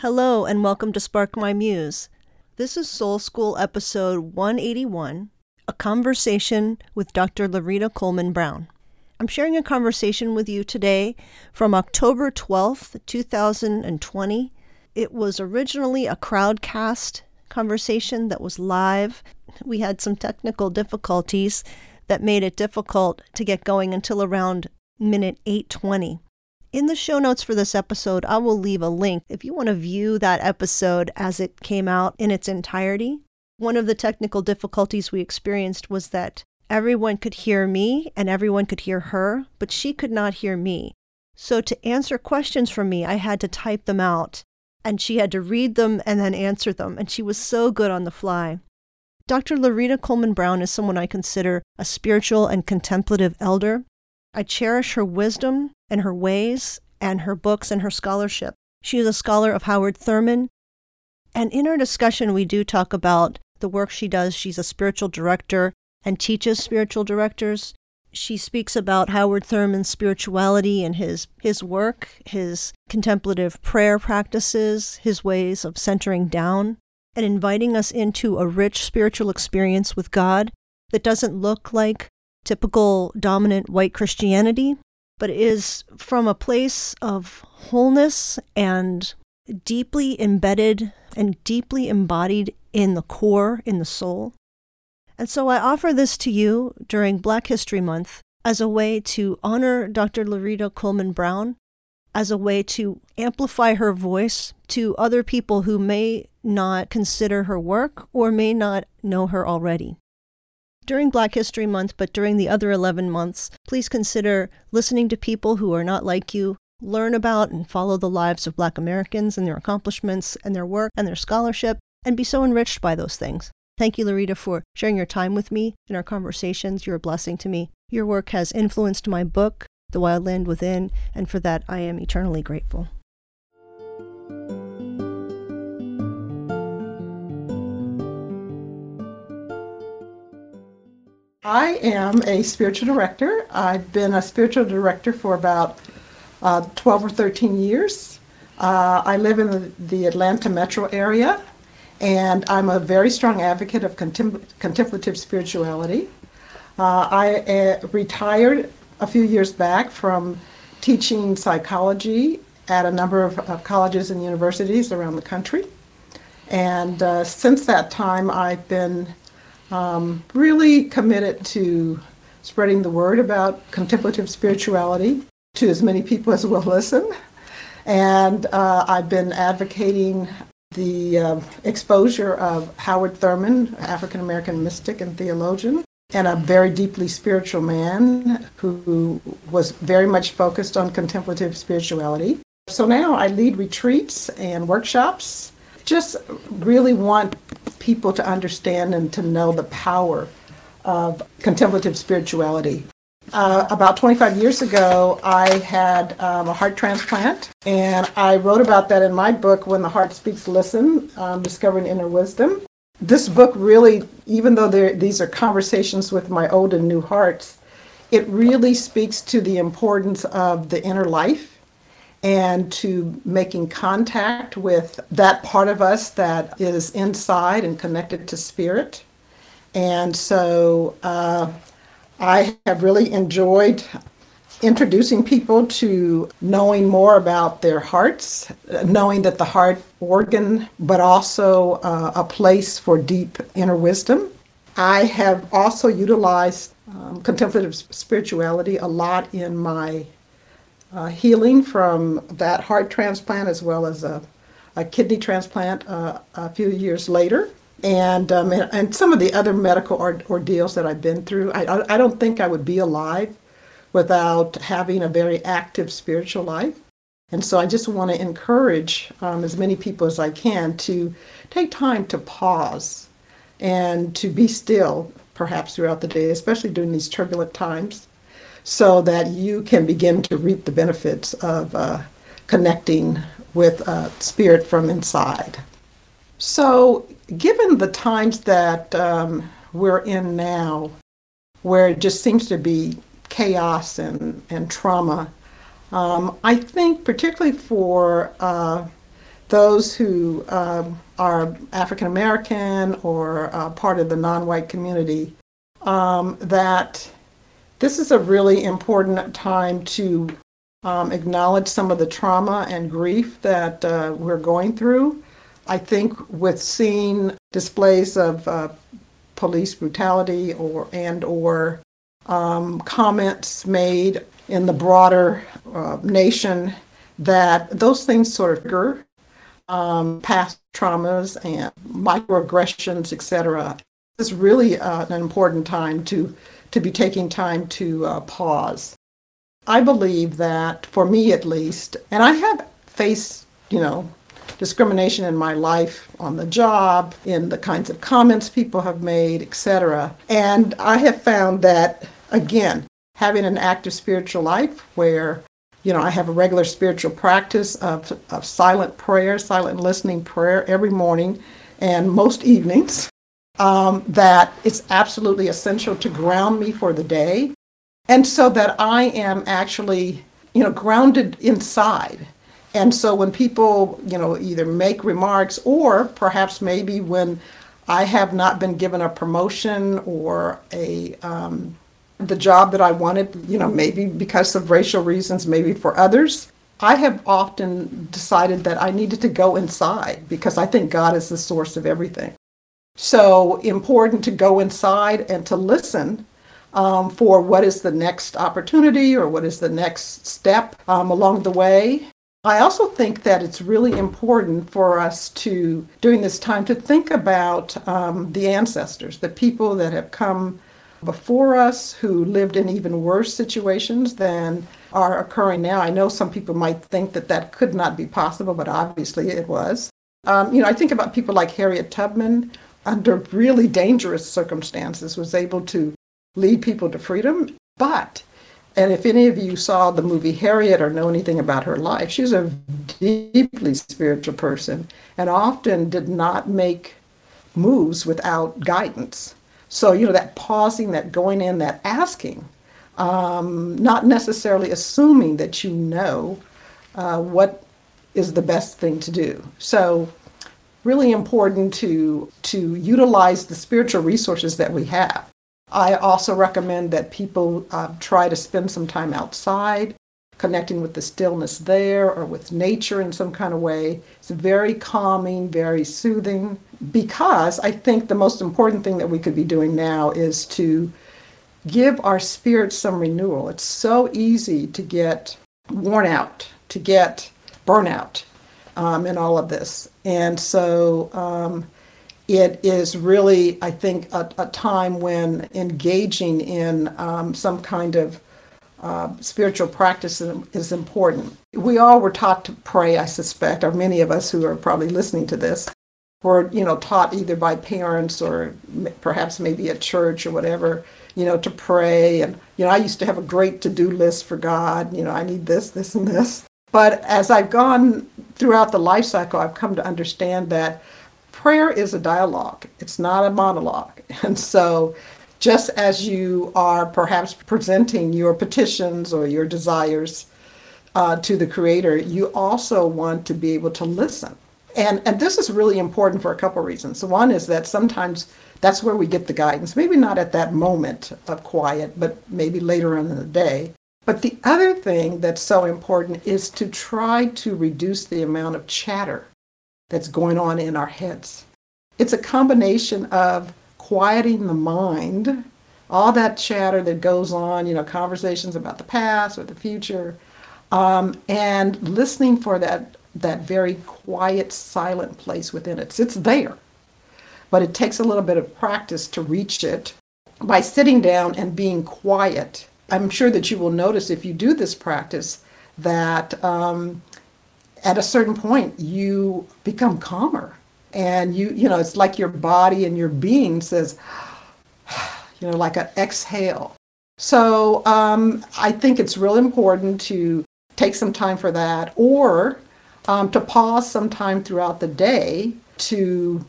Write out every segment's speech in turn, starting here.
Hello, and welcome to Spark My Muse. This is Soul School episode 181 A Conversation with Dr. Lerita Coleman Brown. I'm sharing a conversation with you today from October 12th, 2020. It was originally a crowdcast conversation that was live. We had some technical difficulties that made it difficult to get going until around minute 820. In the show notes for this episode, I will leave a link if you want to view that episode as it came out in its entirety. One of the technical difficulties we experienced was that everyone could hear me and everyone could hear her, but she could not hear me. So to answer questions from me, I had to type them out, and she had to read them and then answer them, and she was so good on the fly. Dr. Lerita Coleman Brown is someone I consider a spiritual and contemplative elder. I cherish her wisdom and her ways and her books and her scholarship. She is a scholar of Howard Thurman. And in our discussion, we do talk about the work she does. She's a spiritual director and teaches spiritual directors. She speaks about Howard Thurman's spirituality and his, his work, his contemplative prayer practices, his ways of centering down, and inviting us into a rich spiritual experience with God that doesn't look like typical dominant white Christianity, but is from a place of wholeness and deeply embedded and deeply embodied in the core, in the soul. And so I offer this to you during Black History Month as a way to honor Dr. Lerita Coleman Brown, as a way to amplify her voice to other people who may not consider her work or may not know her already during Black History Month, but during the other 11 months, please consider listening to people who are not like you. Learn about and follow the lives of Black Americans and their accomplishments and their work and their scholarship, and be so enriched by those things. Thank you, Lerita, for sharing your time with me in our conversations. You're a blessing to me. Your work has influenced my book, The Wild Land Within, and for that I am eternally grateful. I am a spiritual director. I've been a spiritual director for about uh, 12 or 13 years. Uh, I live in the, the, Atlanta metro area, and I'm a very strong advocate of contem- contemplative spirituality. Uh, I uh, retired a few years back from teaching psychology at a number of, colleges and universities around the country. And uh, since that time, I've been um, really committed to spreading the word about contemplative spirituality to as many people as will listen. And uh, I've been advocating the uh, exposure of Howard Thurman, African American mystic and theologian, and a very deeply spiritual man who was very much focused on contemplative spirituality. So now I lead retreats and workshops. Just really want people to understand and to know the power of contemplative spirituality. Uh, about 25 years ago, I had um, a heart transplant, and I wrote about that in my book, When the Heart Speaks, Listen um, Discovering Inner Wisdom. This book really, even though these are conversations with my old and new hearts, it really speaks to the importance of the inner life and to making contact with that part of us that is inside and connected to spirit. And so uh, I have really enjoyed introducing people to knowing more about their hearts, knowing that the heart organ, but also uh, a place for deep inner wisdom. I have also utilized um, contemplative spirituality a lot in my uh, healing from that heart transplant as well as a, a kidney transplant uh, a few years later. And, um, and, and, some of the other medical ordeals that I've been through, I, I don't think I would be alive without having a very active spiritual life. And so I just want to encourage um, as many people as I can to take time to pause and to be still, perhaps throughout the day, especially during these turbulent times, so that you can begin to reap the benefits of uh, connecting with uh, spirit from inside. So, given the times that um, we're in now, where it just seems to be chaos and, and trauma, um, I think, particularly for uh, those who um, are African American or uh, part of the non white community um, that this is a really important time to um, acknowledge some of the trauma and grief that uh, we're going through. I think with seeing displays of uh, police brutality or and or um, comments made in the broader uh, nation that those things sort of trigger um, past traumas and microaggressions, etc. It's really uh, an important time to to be taking time to uh, pause. I believe that for me at least, and I have faced, you know, discrimination in my life on the job, in the kinds of comments people have made, etc. And I have found that again, having an active spiritual life where you know, I have a regular spiritual practice of, of silent prayer, silent listening prayer every morning and most evenings. Um, that it's absolutely essential to ground me for the day. And so that I am actually, you know, grounded inside. And so when people, you know, either make remarks or perhaps maybe when I have not been given a promotion or a, um, the job that I wanted, you know, maybe because of racial reasons, maybe for others. I have often decided that I needed to go inside because I think God is the source of everything. So important to go inside and to listen um, for what is the next opportunity or what is the next step um, along the way. I also think that it's really important for us to, during this time, to think about um, the ancestors, the people that have come before us who lived in even worse situations than are occurring now. I know some people might think that that could not be possible, but obviously it was. Um, you know, I think about people like Harriet Tubman, under really dangerous circumstances, was able to lead people to freedom. But, and if any of you saw the movie Harriet or know anything about her life, she's a deeply spiritual person and often did not make moves without guidance. So, you know, that pausing, that going in, that asking, um, not necessarily assuming that you know uh, what is the best thing to do. So, really important to to utilize the spiritual resources that we have. I also recommend that people uh, try to spend some time outside, connecting with the stillness there or with nature in some kind of way. It's very calming, very soothing because I think the most important thing that we could be doing now is to give our spirit some renewal. It's so easy to get worn out, to get burnout um, in all of this. And so um, it is really, I think, a, a time when engaging in um, some kind of uh, spiritual practice is important. We all were taught to pray, I suspect, or many of us who are probably listening to this were you know taught either by parents or perhaps maybe at church or whatever you know to pray and you know i used to have a great to-do list for god you know i need this this and this but as i've gone throughout the life cycle i've come to understand that prayer is a dialogue it's not a monologue and so just as you are perhaps presenting your petitions or your desires uh, to the creator you also want to be able to listen and, and this is really important for a couple reasons. One is that sometimes that's where we get the guidance, maybe not at that moment of quiet, but maybe later on in the day. But the other thing that's so important is to try to reduce the amount of chatter that's going on in our heads. It's a combination of quieting the mind, all that chatter that goes on, you know, conversations about the past or the future, um, and listening for that that very quiet, silent place within it. It's there, but it takes a little bit of practice to reach it by sitting down and being quiet. I'm sure that you will notice if you do this practice that um, at a certain point you become calmer. And you you know it's like your body and your being says you know like an exhale. So um, i think it's real important to take some time for that or um, to pause sometime throughout the day to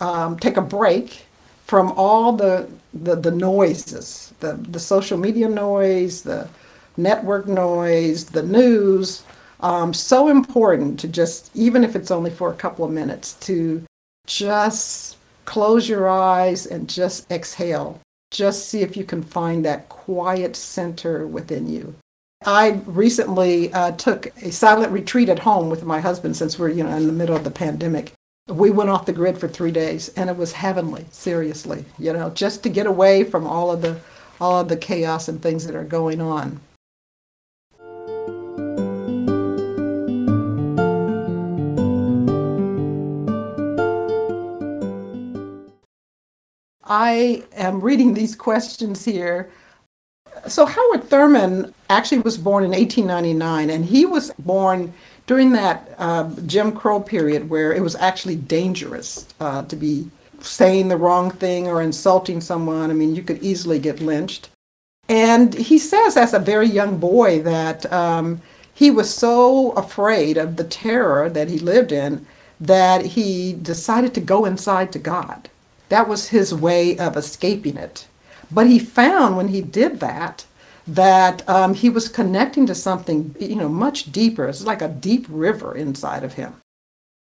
um, take a break from all the, the, the noises, the, the social media noise, the network noise, the news, Um, so important to just, even if it's only for a couple of minutes, to just close your eyes and just exhale. Just see if you can find that quiet center within you. I recently uh, took a silent retreat at home with my husband since we're you know in the middle of the pandemic. We went off the grid for three days, and it was heavenly. Seriously, you know, just to get away from all of the all of the chaos and things that are going on. I am reading these questions here. So, Howard Thurman actually was born in 1899, and he was born during that uh, Jim Crow period where it was actually dangerous uh, to be saying the wrong thing or insulting someone. I mean, you could easily get lynched. And he says, as a very young boy, that um, he was so afraid of the terror that he lived in that he decided to go inside to God. That was his way of escaping it. But he found when he did that, that um, he was connecting to something, you know, much deeper. It's like a deep river inside of him.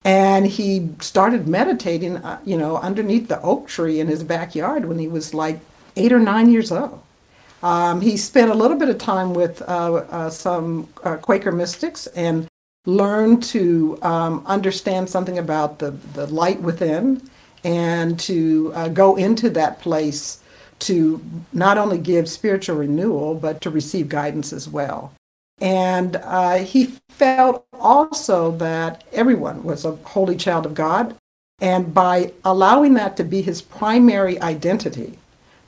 And he started meditating, uh, you know, underneath the oak tree in his backyard when he was like eight or nine years old. Um, he spent a little bit of time with uh, uh, some uh, Quaker mystics and learned to um, understand something about the, the light within and to uh, go into that place to not only give spiritual renewal, but to receive guidance as well. And uh, he felt also that everyone was a holy child of God. And by allowing that to be his primary identity,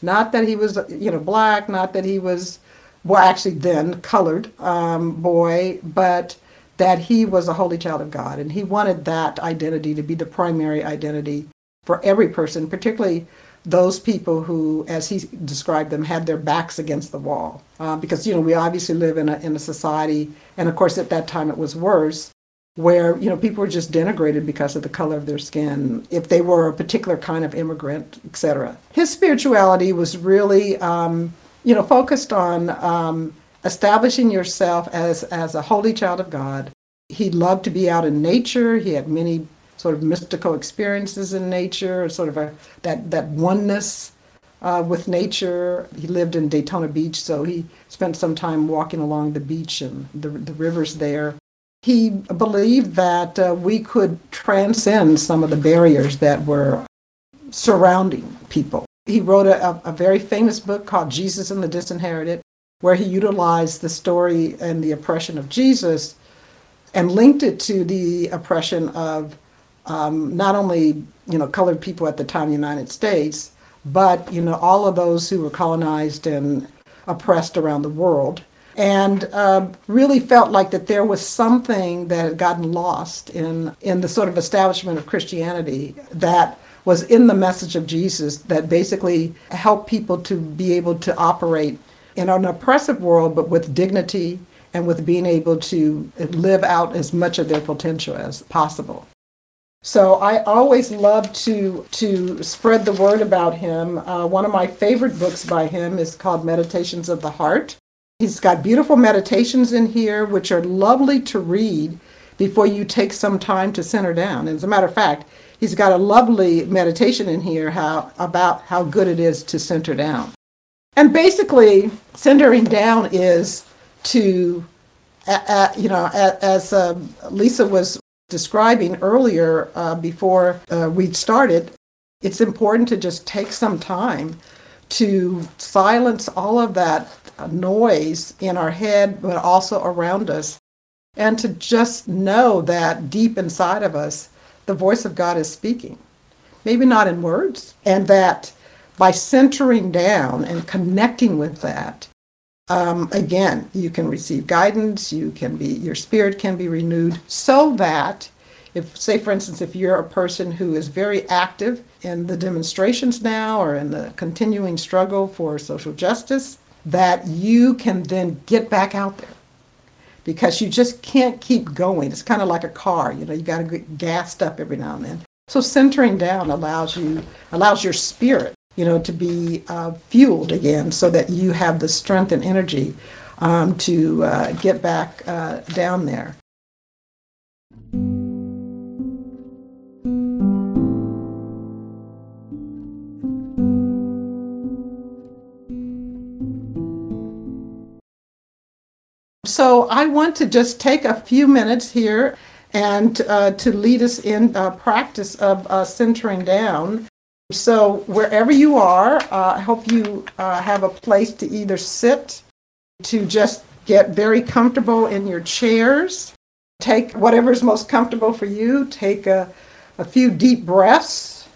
not that he was, you know, black, not that he was, well, actually then colored um, boy, but that he was a holy child of God. And he wanted that identity to be the primary identity for every person, particularly those people who, as he described them, had their backs against the wall. Uh, because, you know, we obviously live in a, in a society, and of course at that time it was worse, where, you know, people were just denigrated because of the color of their skin, if they were a particular kind of immigrant, etc. His spirituality was really, um, you know, focused on um, establishing yourself as, as a holy child of God. He loved to be out in nature. He had many sort of mystical experiences in nature, sort of a that that oneness uh, with nature. He lived in Daytona Beach, so he spent some time walking along the beach and the, the rivers there. He believed that uh, we could transcend some of the barriers that were surrounding people. He wrote a, a very famous book called Jesus and the Disinherited, where he utilized the story and the oppression of Jesus and linked it to the oppression of um, not only you know colored people at the time in the United States, but you know all of those who were colonized and oppressed around the world, and uh, really felt like that there was something that had gotten lost in in the sort of establishment of Christianity that was in the message of Jesus that basically helped people to be able to operate in an oppressive world, but with dignity and with being able to live out as much of their potential as possible. So I always love to to spread the word about him. Uh, one of my favorite books by him is called Meditations of the Heart. He's got beautiful meditations in here, which are lovely to read before you take some time to center down. And as a matter of fact, he's got a lovely meditation in here how about how good it is to center down. And basically, centering down is to, uh, uh, you know, as uh, Lisa was describing earlier uh, before uh, we started, it's important to just take some time to silence all of that noise in our head, but also around us, and to just know that deep inside of us, the voice of God is speaking. Maybe not in words, and that by centering down and connecting with that, um, again, you can receive guidance, you can be, your spirit can be renewed so that if, say, for instance, if you're a person who is very active in the demonstrations now or in the continuing struggle for social justice, that you can then get back out there because you just can't keep going. It's kind of like a car, you know, you got to get gassed up every now and then. So centering down allows you, allows your spirit you know, to be uh, fueled again so that you have the strength and energy um, to uh, get back uh, down there. So I want to just take a few minutes here and uh, to lead us in uh, practice of uh, centering down so wherever you are, uh, I hope you uh, have a place to either sit, to just get very comfortable in your chairs. Take whatever's most comfortable for you. Take a, a few deep breaths.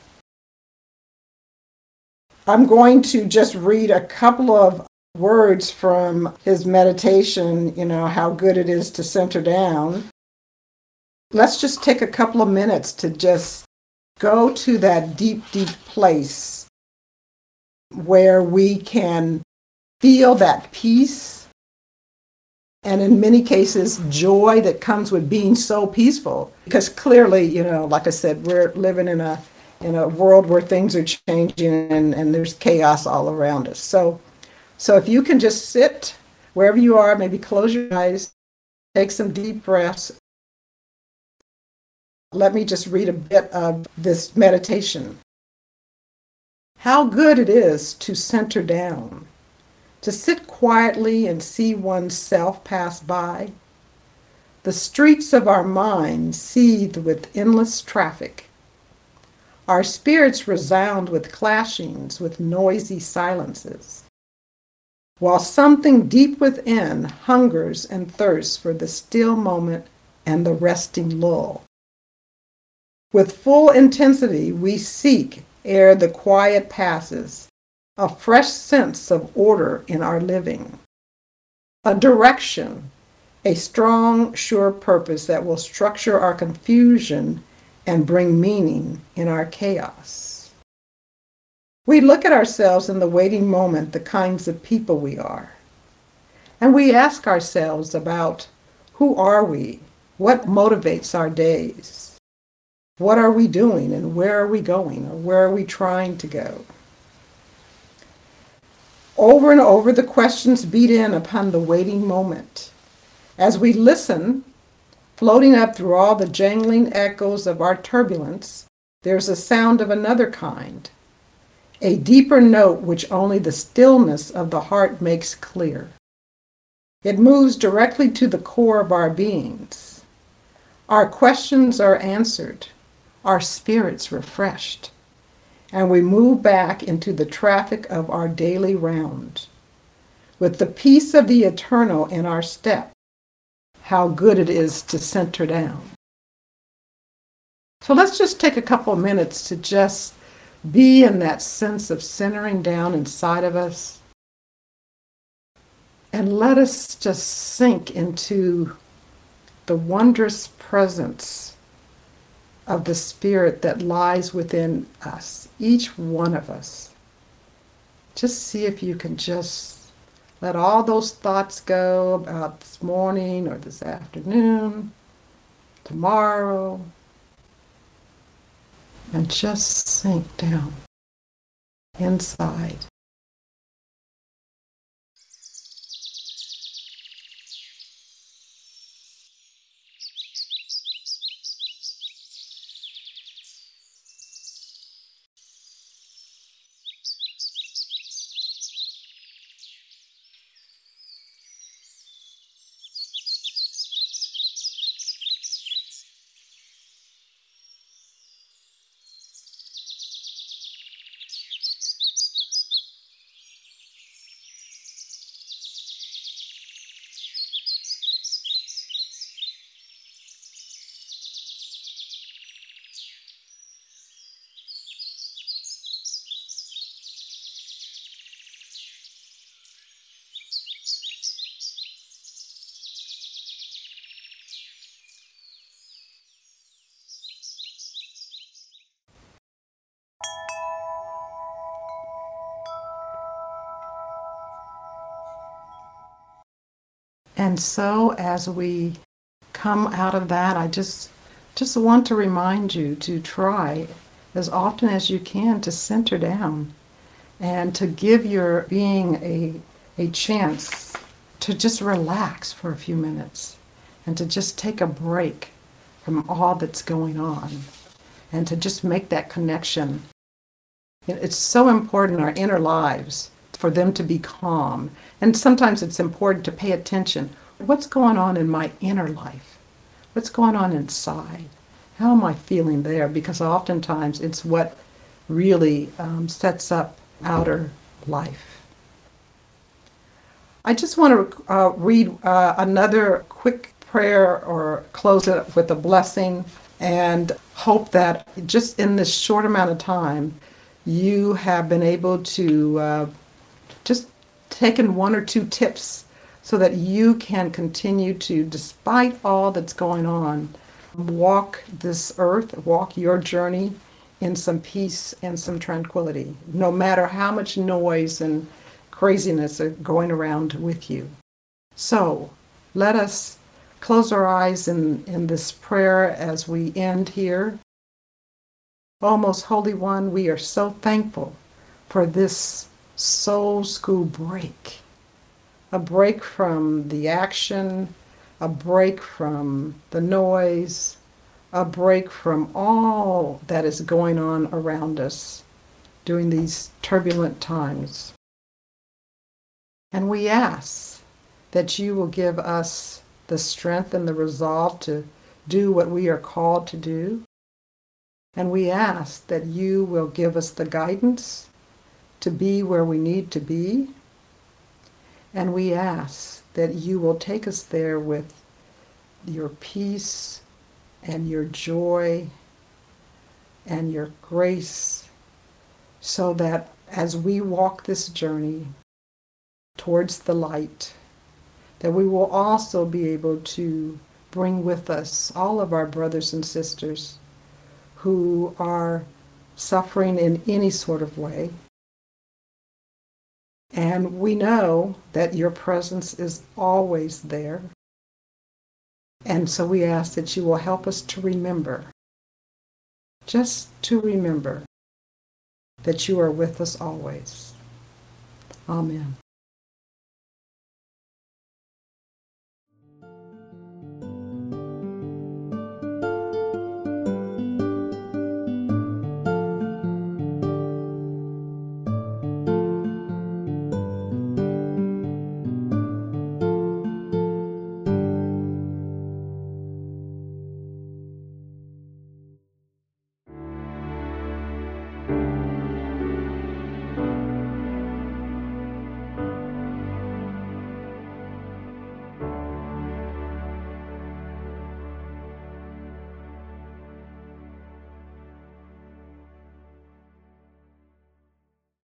I'm going to just read a couple of words from his meditation, you know, how good it is to center down. Let's just take a couple of minutes to just go to that deep, deep place where we can feel that peace and in many cases joy that comes with being so peaceful because clearly you know like i said we're living in a in a world where things are changing and, and there's chaos all around us so so if you can just sit wherever you are, maybe close your eyes, take some deep breaths. Let me just read a bit of this meditation. How good it is to center down, to sit quietly and see oneself pass by. The streets of our mind seethe with endless traffic. Our spirits resound with clashings, with noisy silences while something deep within hungers and thirsts for the still moment and the resting lull. With full intensity, we seek, ere the quiet passes, a fresh sense of order in our living, a direction, a strong, sure purpose that will structure our confusion and bring meaning in our chaos. We look at ourselves in the waiting moment, the kinds of people we are. And we ask ourselves about who are we? What motivates our days? What are we doing and where are we going or where are we trying to go? Over and over, the questions beat in upon the waiting moment. As we listen, floating up through all the jangling echoes of our turbulence, there's a sound of another kind a deeper note which only the stillness of the heart makes clear. It moves directly to the core of our beings. Our questions are answered, our spirits refreshed, and we move back into the traffic of our daily round. With the peace of the eternal in our step, how good it is to center down. So let's just take a couple minutes to just be in that sense of centering down inside of us. And let us just sink into the wondrous presence of the Spirit that lies within us, each one of us. Just see if you can just let all those thoughts go about this morning or this afternoon, tomorrow, and just sink down inside. And so as we come out of that, I just just want to remind you to try as often as you can to center down and to give your being a a chance to just relax for a few minutes and to just take a break from all that's going on and to just make that connection. It's so important in our inner lives for them to be calm. And sometimes it's important to pay attention. what's going on in my inner life? What's going on inside? How am I feeling there? Because oftentimes it's what really um, sets up outer life. I just want to uh, read uh, another quick prayer or close it with a blessing and hope that just in this short amount of time, you have been able to uh, just taken one or two tips so that you can continue to, despite all that's going on, walk this earth, walk your journey in some peace and some tranquility, no matter how much noise and craziness are going around with you. So let us close our eyes in, in this prayer as we end here. Oh, most Holy One, we are so thankful for this soul school break. A break from the action, a break from the noise, a break from all that is going on around us during these turbulent times. And we ask that you will give us the strength and the resolve to do what we are called to do. And we ask that you will give us the guidance to be where we need to be. And we ask that you will take us there with your peace and your joy and your grace so that as we walk this journey towards the light, that we will also be able to bring with us all of our brothers and sisters who are suffering in any sort of way. And we know that your presence is always there. And so we ask that you will help us to remember, just to remember that you are with us always. Amen.